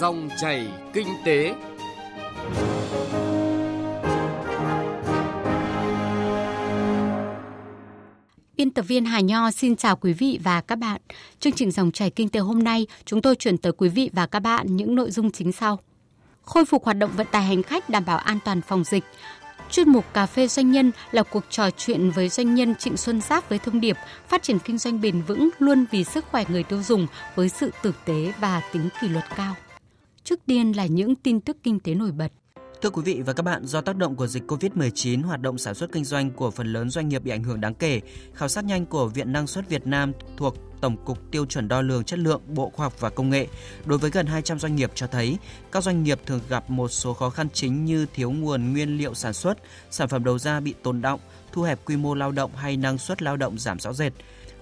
Dòng chảy kinh tế. Biên tập viên Hà Nho xin chào quý vị và các bạn. Chương trình dòng chảy kinh tế hôm nay, chúng tôi chuyển tới quý vị và các bạn những nội dung chính sau. Khôi phục hoạt động vận tải hành khách đảm bảo an toàn phòng dịch. Chuyên mục Cà phê Doanh nhân là cuộc trò chuyện với doanh nhân Trịnh Xuân Giáp với thông điệp phát triển kinh doanh bền vững luôn vì sức khỏe người tiêu dùng với sự tử tế và tính kỷ luật cao. Trước tiên là những tin tức kinh tế nổi bật. Thưa quý vị và các bạn, do tác động của dịch COVID-19, hoạt động sản xuất kinh doanh của phần lớn doanh nghiệp bị ảnh hưởng đáng kể. Khảo sát nhanh của Viện Năng suất Việt Nam thuộc Tổng cục Tiêu chuẩn Đo lường Chất lượng Bộ Khoa học và Công nghệ đối với gần 200 doanh nghiệp cho thấy các doanh nghiệp thường gặp một số khó khăn chính như thiếu nguồn nguyên liệu sản xuất, sản phẩm đầu ra bị tồn động, thu hẹp quy mô lao động hay năng suất lao động giảm rõ rệt.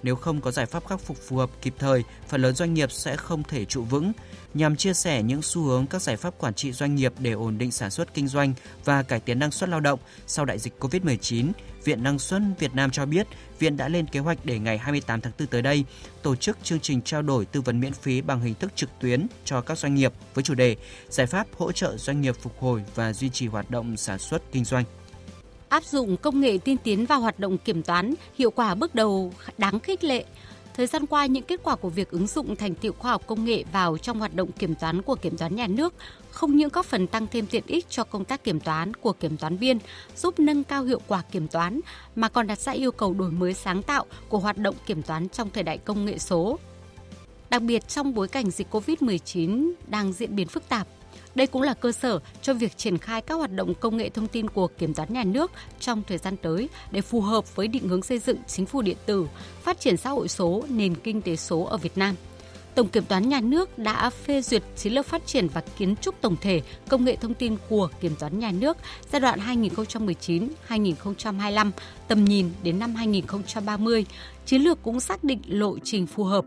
Nếu không có giải pháp khắc phục phù hợp kịp thời, phần lớn doanh nghiệp sẽ không thể trụ vững. Nhằm chia sẻ những xu hướng các giải pháp quản trị doanh nghiệp để ổn định sản xuất kinh doanh và cải tiến năng suất lao động sau đại dịch COVID-19, Viện Năng suất Việt Nam cho biết Viện đã lên kế hoạch để ngày 28 tháng 4 tới đây tổ chức chương trình trao đổi tư vấn miễn phí bằng hình thức trực tuyến cho các doanh nghiệp với chủ đề Giải pháp hỗ trợ doanh nghiệp phục hồi và duy trì hoạt động sản xuất kinh doanh áp dụng công nghệ tiên tiến vào hoạt động kiểm toán, hiệu quả bước đầu đáng khích lệ. Thời gian qua, những kết quả của việc ứng dụng thành tiệu khoa học công nghệ vào trong hoạt động kiểm toán của kiểm toán nhà nước không những góp phần tăng thêm tiện ích cho công tác kiểm toán của kiểm toán viên, giúp nâng cao hiệu quả kiểm toán, mà còn đặt ra yêu cầu đổi mới sáng tạo của hoạt động kiểm toán trong thời đại công nghệ số. Đặc biệt trong bối cảnh dịch COVID-19 đang diễn biến phức tạp, đây cũng là cơ sở cho việc triển khai các hoạt động công nghệ thông tin của kiểm toán nhà nước trong thời gian tới để phù hợp với định hướng xây dựng chính phủ điện tử, phát triển xã hội số, nền kinh tế số ở Việt Nam. Tổng Kiểm toán Nhà nước đã phê duyệt chiến lược phát triển và kiến trúc tổng thể công nghệ thông tin của Kiểm toán Nhà nước giai đoạn 2019-2025, tầm nhìn đến năm 2030. Chiến lược cũng xác định lộ trình phù hợp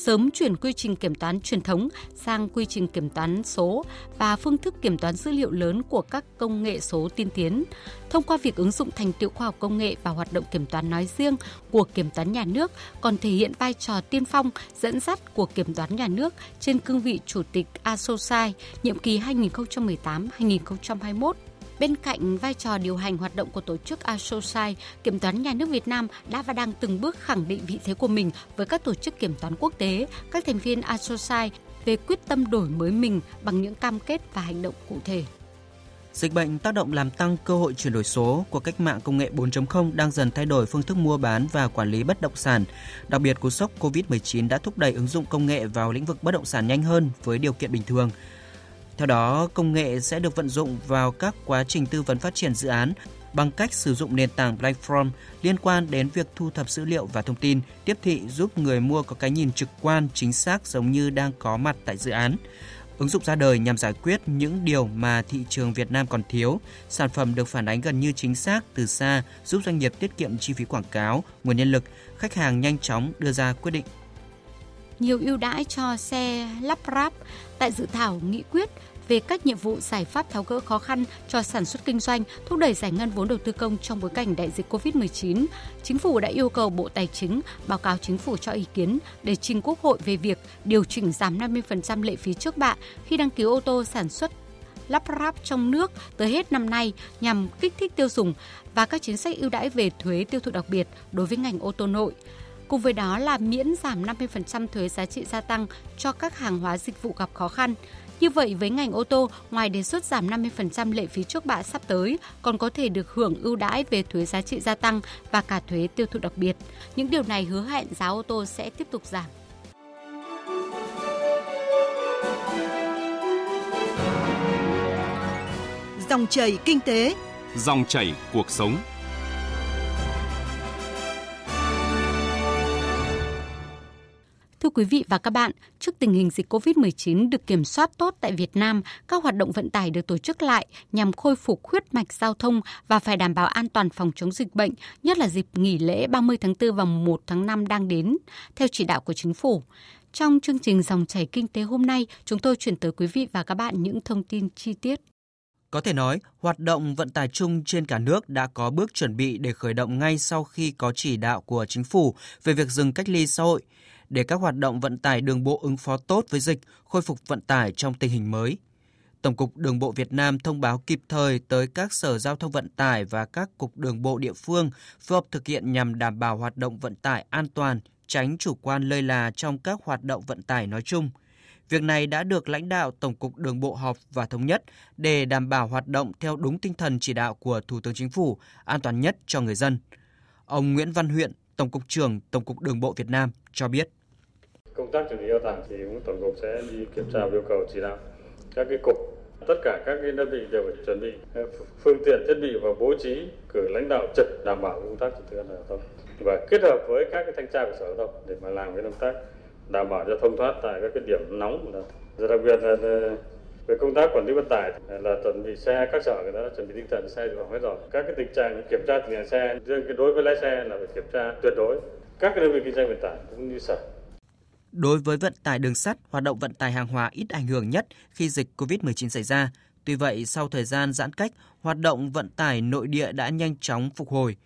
sớm chuyển quy trình kiểm toán truyền thống sang quy trình kiểm toán số và phương thức kiểm toán dữ liệu lớn của các công nghệ số tiên tiến. Thông qua việc ứng dụng thành tựu khoa học công nghệ và hoạt động kiểm toán nói riêng của kiểm toán nhà nước còn thể hiện vai trò tiên phong, dẫn dắt của kiểm toán nhà nước trên cương vị chủ tịch ASOSAI nhiệm kỳ 2018-2021 Bên cạnh vai trò điều hành hoạt động của tổ chức ASOSAI, Kiểm toán Nhà nước Việt Nam đã và đang từng bước khẳng định vị thế của mình với các tổ chức kiểm toán quốc tế, các thành viên ASOSAI về quyết tâm đổi mới mình bằng những cam kết và hành động cụ thể. Dịch bệnh tác động làm tăng cơ hội chuyển đổi số của cách mạng công nghệ 4.0 đang dần thay đổi phương thức mua bán và quản lý bất động sản. Đặc biệt, cú sốc COVID-19 đã thúc đẩy ứng dụng công nghệ vào lĩnh vực bất động sản nhanh hơn với điều kiện bình thường. Theo đó, công nghệ sẽ được vận dụng vào các quá trình tư vấn phát triển dự án bằng cách sử dụng nền tảng platform liên quan đến việc thu thập dữ liệu và thông tin, tiếp thị giúp người mua có cái nhìn trực quan, chính xác giống như đang có mặt tại dự án. Ứng dụng ra đời nhằm giải quyết những điều mà thị trường Việt Nam còn thiếu. Sản phẩm được phản ánh gần như chính xác từ xa, giúp doanh nghiệp tiết kiệm chi phí quảng cáo, nguồn nhân lực, khách hàng nhanh chóng đưa ra quyết định. Nhiều ưu đãi cho xe lắp ráp tại dự thảo nghị quyết về các nhiệm vụ giải pháp tháo gỡ khó khăn cho sản xuất kinh doanh, thúc đẩy giải ngân vốn đầu tư công trong bối cảnh đại dịch COVID-19, Chính phủ đã yêu cầu Bộ Tài chính báo cáo Chính phủ cho ý kiến để trình Quốc hội về việc điều chỉnh giảm 50% lệ phí trước bạ khi đăng ký ô tô sản xuất lắp ráp trong nước tới hết năm nay nhằm kích thích tiêu dùng và các chính sách ưu đãi về thuế tiêu thụ đặc biệt đối với ngành ô tô nội. Cùng với đó là miễn giảm 50% thuế giá trị gia tăng cho các hàng hóa dịch vụ gặp khó khăn. Như vậy với ngành ô tô, ngoài đề xuất giảm 50% lệ phí trước bạ sắp tới, còn có thể được hưởng ưu đãi về thuế giá trị gia tăng và cả thuế tiêu thụ đặc biệt. Những điều này hứa hẹn giá ô tô sẽ tiếp tục giảm. Dòng chảy kinh tế, dòng chảy cuộc sống. Thưa quý vị và các bạn, trước tình hình dịch COVID-19 được kiểm soát tốt tại Việt Nam, các hoạt động vận tải được tổ chức lại nhằm khôi phục huyết mạch giao thông và phải đảm bảo an toàn phòng chống dịch bệnh, nhất là dịp nghỉ lễ 30 tháng 4 và 1 tháng 5 đang đến, theo chỉ đạo của chính phủ. Trong chương trình dòng chảy kinh tế hôm nay, chúng tôi chuyển tới quý vị và các bạn những thông tin chi tiết. Có thể nói, hoạt động vận tải chung trên cả nước đã có bước chuẩn bị để khởi động ngay sau khi có chỉ đạo của chính phủ về việc dừng cách ly xã hội – để các hoạt động vận tải đường bộ ứng phó tốt với dịch, khôi phục vận tải trong tình hình mới. Tổng cục Đường bộ Việt Nam thông báo kịp thời tới các sở giao thông vận tải và các cục đường bộ địa phương phối hợp thực hiện nhằm đảm bảo hoạt động vận tải an toàn, tránh chủ quan lơi là trong các hoạt động vận tải nói chung. Việc này đã được lãnh đạo Tổng cục Đường bộ họp và thống nhất để đảm bảo hoạt động theo đúng tinh thần chỉ đạo của Thủ tướng Chính phủ, an toàn nhất cho người dân. Ông Nguyễn Văn Huyện, Tổng cục trưởng Tổng cục Đường bộ Việt Nam cho biết. Công tác chuẩn bị giao toàn thì cũng tổng cục sẽ đi kiểm tra yêu cầu chỉ đạo các cái cục. Tất cả các cái đơn vị đều phải chuẩn bị ờ, phương tiện, thiết bị và bố trí, cử lãnh đạo trực đảm bảo công tác trật tự an toàn giao thông. Và kết hợp với các cái thanh tra của sở giao thông để mà làm cái công tác đảm bảo cho thông thoát tại các cái điểm nóng và đặc biệt là ờ, về công tác quản lý vận tải là chuẩn bị xe, các sở người ta đã chuẩn bị tinh thần xe rồi hết rồi. Các cái tình trạng kiểm tra tình trạng xe, riêng cái đối với lái xe là phải kiểm tra tuyệt đối. Các cái đơn vị kinh doanh vận tải cũng như sở Đối với vận tải đường sắt, hoạt động vận tải hàng hóa ít ảnh hưởng nhất khi dịch COVID-19 xảy ra. Tuy vậy, sau thời gian giãn cách, hoạt động vận tải nội địa đã nhanh chóng phục hồi.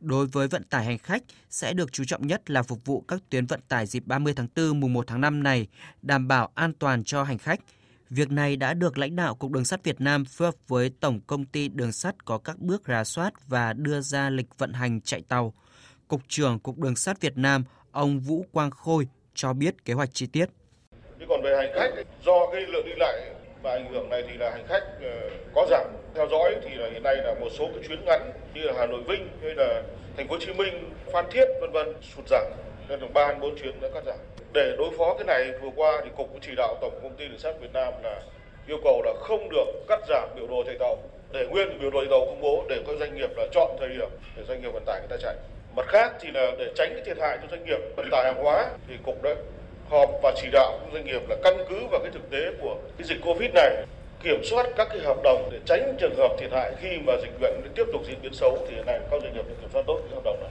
Đối với vận tải hành khách sẽ được chú trọng nhất là phục vụ các tuyến vận tải dịp 30 tháng 4 mùng 1 tháng 5 này, đảm bảo an toàn cho hành khách. Việc này đã được lãnh đạo Cục Đường sắt Việt Nam phối hợp với Tổng công ty Đường sắt có các bước rà soát và đưa ra lịch vận hành chạy tàu. Cục trưởng Cục Đường sắt Việt Nam, ông Vũ Quang Khôi cho biết kế hoạch chi tiết. Chứ còn về hành khách, do cái lượng đi lại và ảnh hưởng này thì là hành khách ờ, có giảm. Theo dõi thì là hiện nay là một số cái chuyến ngắn như là Hà Nội Vinh hay là Thành phố Hồ Chí Minh, Phan Thiết vân vân sụt giảm nên là 3 4 chuyến đã cắt giảm. Để đối phó cái này vừa qua thì cục cũng chỉ đạo tổng công ty đường sắt Việt Nam là yêu cầu là không được cắt giảm biểu đồ chạy tàu để nguyên biểu đồ chạy tàu công bố để các doanh nghiệp là chọn thời điểm để doanh nghiệp vận tải người ta chạy mặt khác thì là để tránh cái thiệt hại cho doanh nghiệp, vận tải hàng hóa thì cục đã họp và chỉ đạo các doanh nghiệp là căn cứ vào cái thực tế của cái dịch covid này, kiểm soát các cái hợp đồng để tránh trường hợp thiệt hại khi mà dịch bệnh tiếp tục diễn biến xấu thì hiện nay các doanh nghiệp kiểm soát tốt cái hợp đồng này.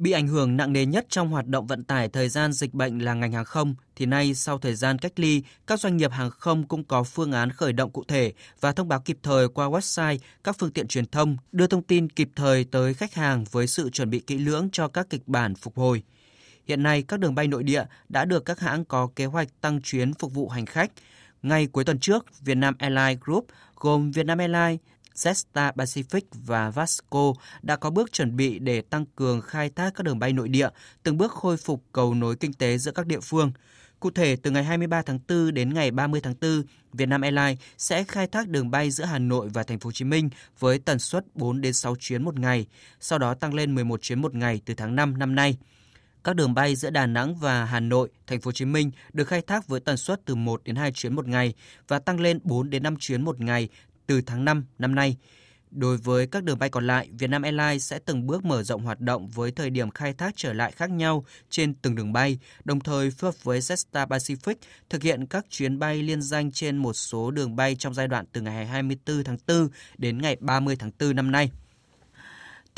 Bị ảnh hưởng nặng nề nhất trong hoạt động vận tải thời gian dịch bệnh là ngành hàng không, thì nay sau thời gian cách ly, các doanh nghiệp hàng không cũng có phương án khởi động cụ thể và thông báo kịp thời qua website, các phương tiện truyền thông, đưa thông tin kịp thời tới khách hàng với sự chuẩn bị kỹ lưỡng cho các kịch bản phục hồi. Hiện nay, các đường bay nội địa đã được các hãng có kế hoạch tăng chuyến phục vụ hành khách. Ngay cuối tuần trước, Vietnam Airlines Group gồm Vietnam Airlines, Jetstar Pacific và Vasco đã có bước chuẩn bị để tăng cường khai thác các đường bay nội địa, từng bước khôi phục cầu nối kinh tế giữa các địa phương. Cụ thể, từ ngày 23 tháng 4 đến ngày 30 tháng 4, Vietnam Airlines sẽ khai thác đường bay giữa Hà Nội và Thành phố Hồ Chí Minh với tần suất 4 đến 6 chuyến một ngày, sau đó tăng lên 11 chuyến một ngày từ tháng 5 năm nay. Các đường bay giữa Đà Nẵng và Hà Nội, Thành phố Hồ Chí Minh được khai thác với tần suất từ 1 đến 2 chuyến một ngày và tăng lên 4 đến 5 chuyến một ngày từ tháng 5 năm nay. Đối với các đường bay còn lại, Vietnam Airlines sẽ từng bước mở rộng hoạt động với thời điểm khai thác trở lại khác nhau trên từng đường bay, đồng thời phối hợp với Jetstar Pacific thực hiện các chuyến bay liên danh trên một số đường bay trong giai đoạn từ ngày 24 tháng 4 đến ngày 30 tháng 4 năm nay.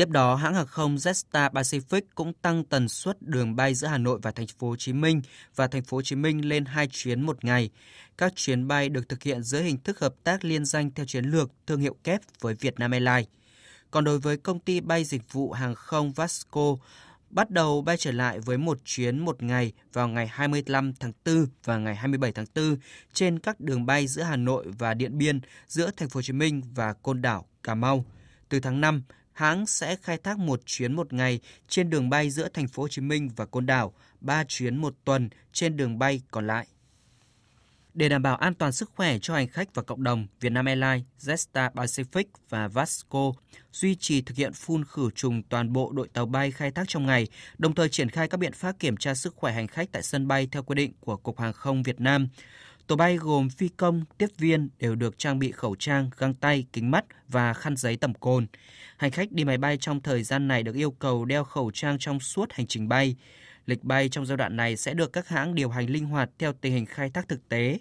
Tiếp đó, hãng hàng không Jetstar Pacific cũng tăng tần suất đường bay giữa Hà Nội và thành phố Hồ Chí Minh và thành phố Hồ Chí Minh lên 2 chuyến một ngày. Các chuyến bay được thực hiện dưới hình thức hợp tác liên danh theo chiến lược thương hiệu kép với Vietnam Airlines. Còn đối với công ty bay dịch vụ hàng không Vasco, bắt đầu bay trở lại với một chuyến một ngày vào ngày 25 tháng 4 và ngày 27 tháng 4 trên các đường bay giữa Hà Nội và Điện Biên, giữa thành phố Hồ Chí Minh và Côn Đảo, Cà Mau. Từ tháng 5, hãng sẽ khai thác một chuyến một ngày trên đường bay giữa thành phố Hồ Chí Minh và Côn Đảo, ba chuyến một tuần trên đường bay còn lại. Để đảm bảo an toàn sức khỏe cho hành khách và cộng đồng, Vietnam Airlines, Jetstar Pacific và Vasco duy trì thực hiện phun khử trùng toàn bộ đội tàu bay khai thác trong ngày, đồng thời triển khai các biện pháp kiểm tra sức khỏe hành khách tại sân bay theo quy định của Cục Hàng không Việt Nam. Tổ bay gồm phi công, tiếp viên đều được trang bị khẩu trang, găng tay, kính mắt và khăn giấy tẩm cồn. Hành khách đi máy bay trong thời gian này được yêu cầu đeo khẩu trang trong suốt hành trình bay. Lịch bay trong giai đoạn này sẽ được các hãng điều hành linh hoạt theo tình hình khai thác thực tế.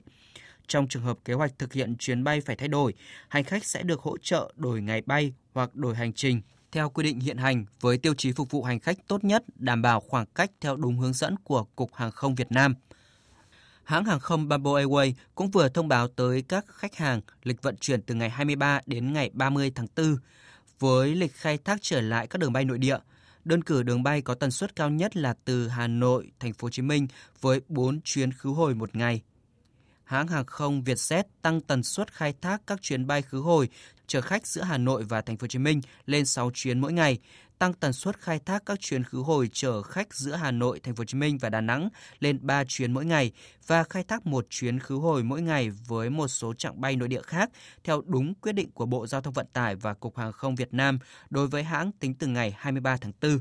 Trong trường hợp kế hoạch thực hiện chuyến bay phải thay đổi, hành khách sẽ được hỗ trợ đổi ngày bay hoặc đổi hành trình theo quy định hiện hành với tiêu chí phục vụ hành khách tốt nhất, đảm bảo khoảng cách theo đúng hướng dẫn của Cục Hàng không Việt Nam. Hãng hàng không Bamboo Airways cũng vừa thông báo tới các khách hàng lịch vận chuyển từ ngày 23 đến ngày 30 tháng 4 với lịch khai thác trở lại các đường bay nội địa. Đơn cử đường bay có tần suất cao nhất là từ Hà Nội, Thành phố Hồ Chí Minh với 4 chuyến khứ hồi một ngày. Hãng hàng không Vietjet tăng tần suất khai thác các chuyến bay khứ hồi chở khách giữa Hà Nội và Thành phố Hồ Chí Minh lên 6 chuyến mỗi ngày, tăng tần suất khai thác các chuyến khứ hồi chở khách giữa Hà Nội, Thành phố Hồ Chí Minh và Đà Nẵng lên 3 chuyến mỗi ngày và khai thác một chuyến khứ hồi mỗi ngày với một số chặng bay nội địa khác theo đúng quyết định của Bộ Giao thông Vận tải và Cục Hàng không Việt Nam đối với hãng tính từ ngày 23 tháng 4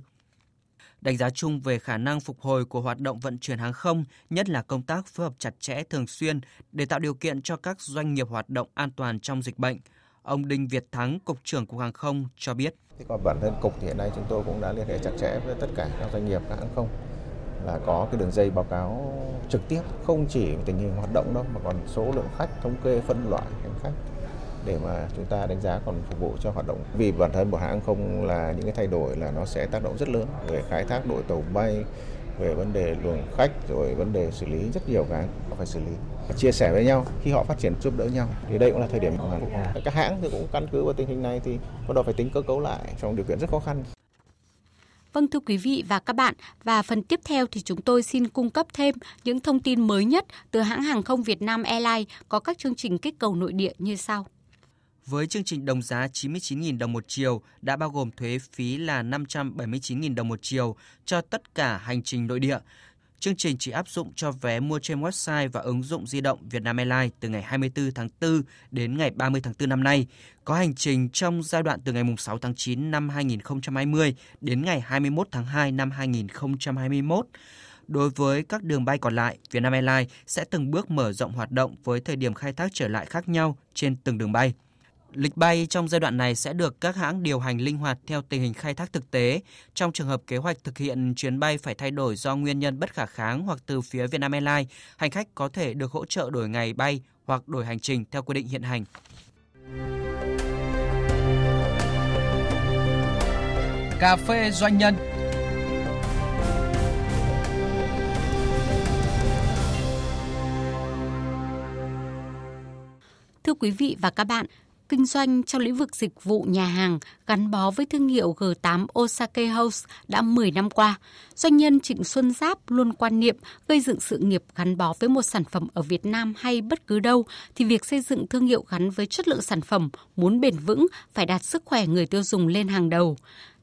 đánh giá chung về khả năng phục hồi của hoạt động vận chuyển hàng không, nhất là công tác phối hợp chặt chẽ thường xuyên để tạo điều kiện cho các doanh nghiệp hoạt động an toàn trong dịch bệnh. Ông Đinh Việt Thắng, Cục trưởng Cục Hàng không cho biết. Thế còn bản thân cục thì hiện nay chúng tôi cũng đã liên hệ chặt chẽ với tất cả các doanh nghiệp các hãng không là có cái đường dây báo cáo trực tiếp không chỉ tình hình hoạt động đâu mà còn số lượng khách thống kê phân loại hành khách để mà chúng ta đánh giá còn phục vụ cho hoạt động vì bản thân một hãng không là những cái thay đổi là nó sẽ tác động rất lớn về khai thác đội tàu bay về vấn đề luồng khách rồi vấn đề xử lý rất nhiều cái phải xử lý chia sẻ với nhau khi họ phát triển giúp đỡ nhau thì đây cũng là thời điểm mà các hãng thì cũng căn cứ vào tình hình này thì bắt đầu phải tính cơ cấu lại trong điều kiện rất khó khăn. Vâng thưa quý vị và các bạn, và phần tiếp theo thì chúng tôi xin cung cấp thêm những thông tin mới nhất từ hãng hàng không Việt Nam Airlines có các chương trình kích cầu nội địa như sau. Với chương trình đồng giá 99.000 đồng một chiều đã bao gồm thuế phí là 579.000 đồng một chiều cho tất cả hành trình nội địa. Chương trình chỉ áp dụng cho vé mua trên website và ứng dụng di động Vietnam Airlines từ ngày 24 tháng 4 đến ngày 30 tháng 4 năm nay, có hành trình trong giai đoạn từ ngày 6 tháng 9 năm 2020 đến ngày 21 tháng 2 năm 2021. Đối với các đường bay còn lại, Vietnam Airlines sẽ từng bước mở rộng hoạt động với thời điểm khai thác trở lại khác nhau trên từng đường bay. Lịch bay trong giai đoạn này sẽ được các hãng điều hành linh hoạt theo tình hình khai thác thực tế. Trong trường hợp kế hoạch thực hiện chuyến bay phải thay đổi do nguyên nhân bất khả kháng hoặc từ phía Vietnam Airlines, hành khách có thể được hỗ trợ đổi ngày bay hoặc đổi hành trình theo quy định hiện hành. Cà phê doanh nhân Thưa quý vị và các bạn, kinh doanh trong lĩnh vực dịch vụ nhà hàng gắn bó với thương hiệu G8 Osaka House đã 10 năm qua. Doanh nhân Trịnh Xuân Giáp luôn quan niệm gây dựng sự nghiệp gắn bó với một sản phẩm ở Việt Nam hay bất cứ đâu thì việc xây dựng thương hiệu gắn với chất lượng sản phẩm muốn bền vững phải đặt sức khỏe người tiêu dùng lên hàng đầu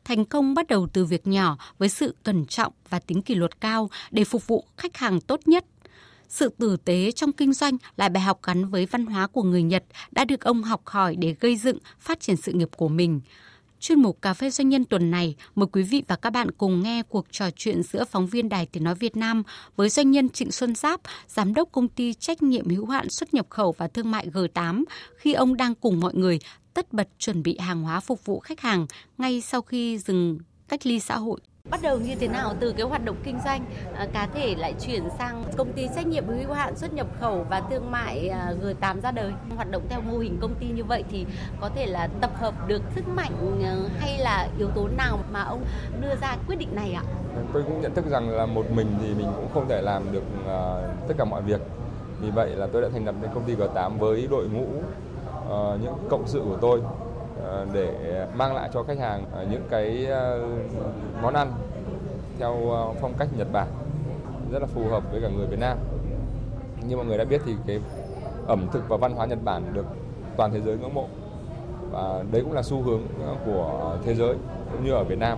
thành công bắt đầu từ việc nhỏ với sự cẩn trọng và tính kỷ luật cao để phục vụ khách hàng tốt nhất sự tử tế trong kinh doanh là bài học gắn với văn hóa của người Nhật đã được ông học hỏi để gây dựng, phát triển sự nghiệp của mình. Chuyên mục Cà phê Doanh nhân tuần này, mời quý vị và các bạn cùng nghe cuộc trò chuyện giữa phóng viên Đài Tiếng Nói Việt Nam với doanh nhân Trịnh Xuân Giáp, giám đốc công ty trách nhiệm hữu hạn xuất nhập khẩu và thương mại G8, khi ông đang cùng mọi người tất bật chuẩn bị hàng hóa phục vụ khách hàng ngay sau khi dừng cách ly xã hội. Bắt đầu như thế nào từ cái hoạt động kinh doanh à, cá thể lại chuyển sang công ty trách nhiệm hữu hạn xuất nhập khẩu và thương mại à, G8 ra đời. Hoạt động theo mô hình công ty như vậy thì có thể là tập hợp được sức mạnh à, hay là yếu tố nào mà ông đưa ra quyết định này ạ? Tôi cũng nhận thức rằng là một mình thì mình cũng không thể làm được tất cả mọi việc. Vì vậy là tôi đã thành lập nên công ty G8 với đội ngũ ờ, những cộng sự của tôi Ờ, để mang lại cho khách hàng ờ, những cái ờ, món ăn theo phong cách Nhật Bản. Rất là phù hợp với cả người Việt Nam. Như mọi người đã biết thì cái ẩm thực và văn hóa Nhật Bản được toàn thế giới ngưỡng mộ. Và đấy cũng là xu hướng của thế giới cũng như ở Việt Nam.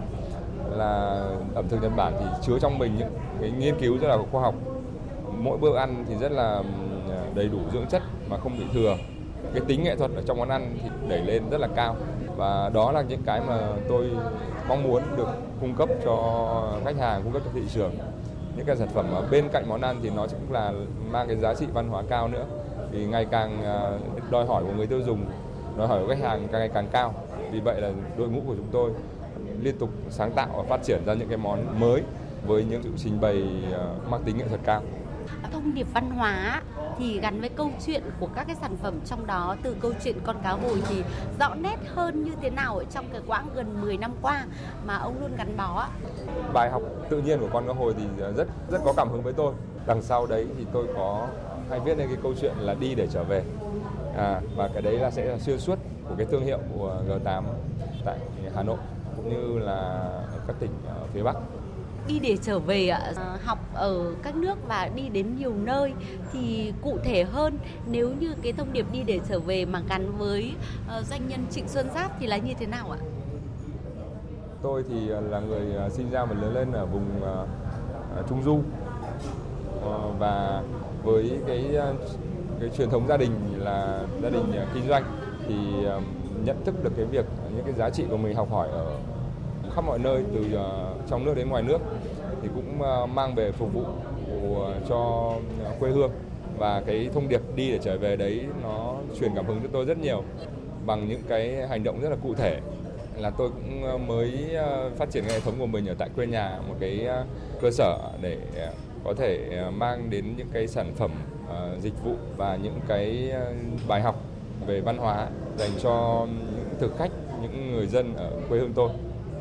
Là ẩm thực Nhật Bản thì chứa trong mình những cái nghiên cứu rất là khoa học. Mỗi bữa ăn thì rất là đầy đủ dưỡng chất mà không bị thừa cái tính nghệ thuật ở trong món ăn thì đẩy lên rất là cao. Và đó là những cái mà tôi mong muốn được cung cấp cho khách hàng, cung cấp cho thị trường. Những cái sản phẩm ở bên cạnh món ăn thì nó cũng là mang cái giá trị văn hóa cao nữa. Vì ngày càng à, đòi hỏi của người tiêu dùng, đòi hỏi của khách hàng càng ngày càng cao. Vì vậy là đội ngũ của chúng tôi liên tục sáng tạo và phát triển ra những cái món mới với những sự trình bày à, mang tính nghệ thuật cao thông điệp văn hóa thì gắn với câu chuyện của các cái sản phẩm trong đó từ câu chuyện con cá hồi thì rõ nét hơn như thế nào ở trong cái quãng gần 10 năm qua mà ông luôn gắn bó Bài học tự nhiên của con cá hồi thì rất rất có cảm hứng với tôi. Đằng sau đấy thì tôi có hay viết lên cái câu chuyện là đi để trở về. À, và cái đấy là sẽ là xuyên suốt của cái thương hiệu của G8 tại Hà Nội cũng như là các tỉnh phía Bắc đi để trở về ờ, học ở các nước và đi đến nhiều nơi thì cụ thể hơn. Nếu như cái thông điệp đi để trở về mà gắn với ờ, doanh nhân Trịnh Xuân Giáp thì là như thế nào ạ? Tôi thì ờ, là người sinh ra và lớn lên ở vùng Trung Du. Và với cái cái truyền thống gia đình là gia đình kinh doanh thì nhận thức được cái việc, những cái giá trị của mình học hỏi ở khắp mọi nơi từ trong nước đến ngoài nước thì cũng ờ, mang về phục vụ ờ, cho quê hương. Và cái thông điệp đi để trở về đấy nó truyền cảm hứng cho tôi rất nhiều, bằng những cái hành động rất là cụ thể. Là tôi cũng ờ, mới phát triển hệ thống của mình ở tại quê nhà, một cái cơ sở để có thể mang đến những cái sản phẩm dịch vụ và những cái bài học về văn hóa dành cho những thực khách, những người dân ở quê hương tôi.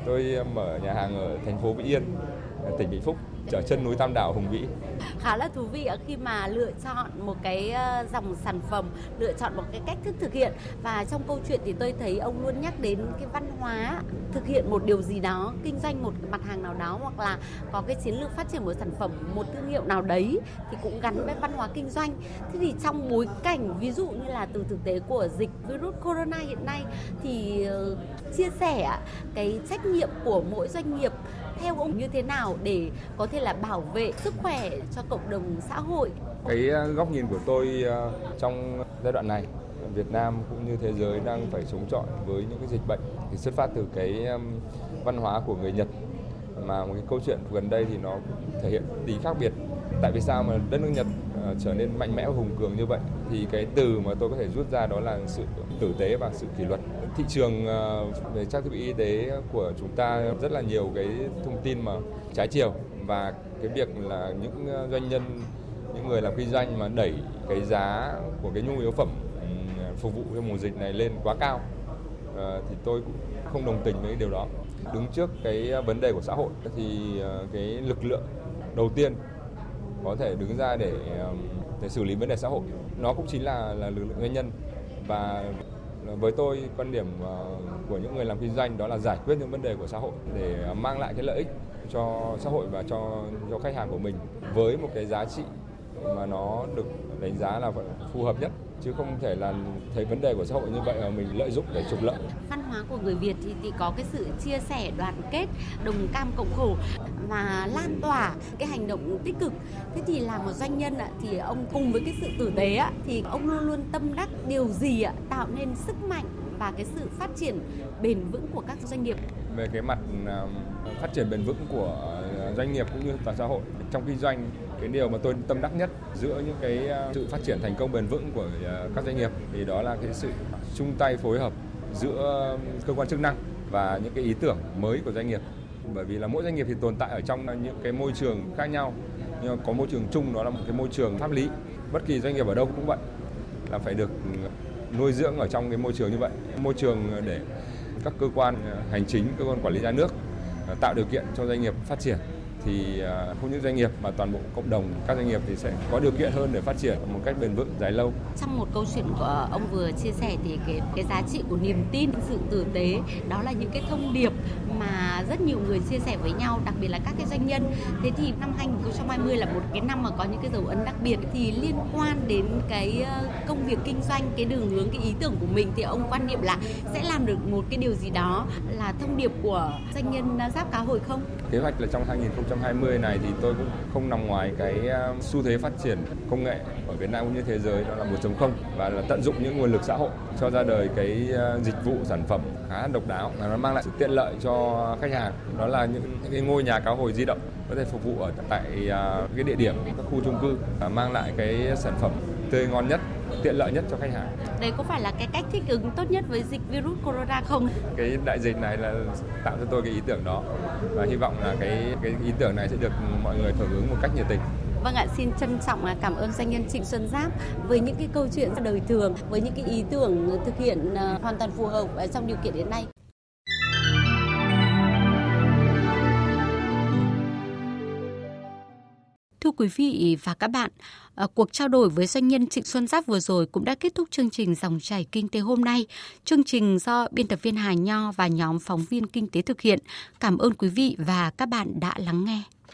Tôi ờ, mở nhà hàng ở thành phố Vĩnh Yên, tỉnh Vĩnh Phúc ở chân núi Tam Đảo Hùng Vĩ. Khá là thú vị khi mà lựa chọn một cái ờ, dòng sản phẩm, lựa chọn một cái cách thức thực hiện và trong câu chuyện thì tôi thấy ông luôn nhắc đến cái văn hóa thực hiện một điều gì đó, kinh doanh một mặt hàng nào đó hoặc là có cái chiến lược phát triển một sản phẩm, một thương hiệu nào đấy thì cũng gắn với văn hóa kinh doanh. Thế thì trong bối cảnh ví dụ như là từ thực tế của dịch virus corona hiện nay thì ờ, chia sẻ cái trách nhiệm của mỗi doanh nghiệp theo ông như thế nào để có thể là bảo vệ sức khỏe cho cộng đồng xã hội? Cái ờ, góc nhìn của tôi ờ, trong giai đoạn này, Việt Nam cũng như thế giới đang phải chống chọi với những cái dịch bệnh thì xuất phát từ cái văn hóa của người Nhật mà một cái câu chuyện gần đây thì nó thể hiện tí khác biệt tại vì sao mà đất nước Nhật Ờ, trở nên mạnh mẽ và hùng cường như vậy, thì cái từ mà tôi có thể rút ra đó là sự tử tế và sự kỷ luật. Thị trường ờ, về trang thiết bị y tế của chúng ta rất là nhiều cái thông tin mà trái chiều và cái việc là những ờ, doanh nhân, những người làm kinh doanh mà đẩy cái giá của cái nhu yếu phẩm phục vụ cho mùa dịch này lên quá cao thì tôi cũng không đồng tình với điều đó. Đứng trước cái vấn đề của xã hội thì cái lực lượng đầu tiên có thể đứng ra để để xử lý vấn đề xã hội. Nó cũng chính là là lực lượng doanh nhân. Và với tôi quan điểm ờ, của những người làm kinh doanh đó là giải quyết những vấn đề của xã hội để mang lại cái lợi ích cho xã hội và cho cho khách hàng của mình với một cái giá trị mà nó được đánh giá là phù hợp nhất. Chứ không thể là thấy vấn đề của xã hội như vậy mà mình lợi dụng để trục lợi. Văn hóa của người Việt thì, thì có cái sự chia sẻ, đoàn kết, đồng cam cộng khổ và lan tỏa cái hành động tích cực. Thế thì là một doanh nhân ạ, thì ông cùng với cái sự tử tế ạ, thì ông luôn luôn tâm đắc điều gì ạ, tạo nên sức mạnh và cái sự phát triển bền vững của các doanh nghiệp về cái mặt à, phát triển bền vững của à, doanh nghiệp cũng như toàn xã hội trong kinh doanh cái điều mà tôi tâm đắc nhất giữa những cái à, sự phát triển thành công bền vững của các doanh nghiệp thì đó là cái sự chung tay phối hợp giữa cơ quan chức năng và những cái ý tưởng mới của doanh nghiệp bởi vì là mỗi doanh nghiệp thì tồn tại ở trong những cái môi trường khác nhau. Nhưng có môi trường chung đó là một cái môi trường pháp lý. Bất kỳ doanh nghiệp ở đâu cũng vậy. Là phải được nuôi dưỡng ở trong cái môi trường như vậy. Môi trường để các cơ quan hành chính cơ quan quản lý nhà nước à, tạo điều kiện cho doanh nghiệp phát triển. Thì à, không những doanh nghiệp mà toàn bộ cộng đồng các doanh nghiệp thì sẽ có điều kiện hơn để phát triển một cách bền vững dài lâu. Trong một câu chuyện của ông vừa chia sẻ thì cái cái giá trị của niềm tin, sự tử tế đó là những cái thông điệp mà rất nhiều người chia sẻ với nhau, đặc biệt là các cái doanh nhân. Thế thì năm 2020 là một cái năm mà có những cái dấu ấn đặc biệt thì liên quan đến cái ờ, công việc kinh doanh, cái đường hướng, cái ý tưởng của mình thì ông quan niệm là sẽ làm được một cái điều gì đó là thông điệp của doanh nhân giáp cá hồi không? Kế hoạch là trong 2020 này thì tôi cũng không nằm ngoài cái ờ, xu thế phát triển công nghệ ở Việt Nam cũng như thế giới đó là 1.0 và là tận dụng những nguồn lực xã hội cho ra đời cái ờ, dịch vụ sản phẩm khá độc đáo và nó mang lại sự tiện lợi cho khách hàng đó là những, những cái ngôi nhà cá hồi di động có thể phục vụ ở tại ờ, cái địa điểm các khu chung cư và mang lại cái sản phẩm tươi ngon nhất tiện lợi nhất cho khách hàng. Đây có phải là cái cách thích ứng tốt nhất với dịch virus corona không? Cái đại dịch này là tạo cho tôi cái ý tưởng đó và hy vọng là cái cái ý tưởng này sẽ được mọi người hưởng ứng một cách nhiệt tình. Vâng ạ, xin trân trọng à, cảm ơn doanh nhân Trịnh Xuân Giáp với những cái câu chuyện đời thường, với những cái ý tưởng thực hiện à, hoàn toàn phù hợp à, trong điều kiện hiện nay. thưa quý vị và các bạn, cuộc trao đổi với doanh nhân Trịnh Xuân Giáp vừa rồi cũng đã kết thúc chương trình Dòng chảy Kinh tế hôm nay. Chương trình do biên tập viên Hà Nho và nhóm phóng viên Kinh tế thực hiện. Cảm ơn quý vị và các bạn đã lắng nghe.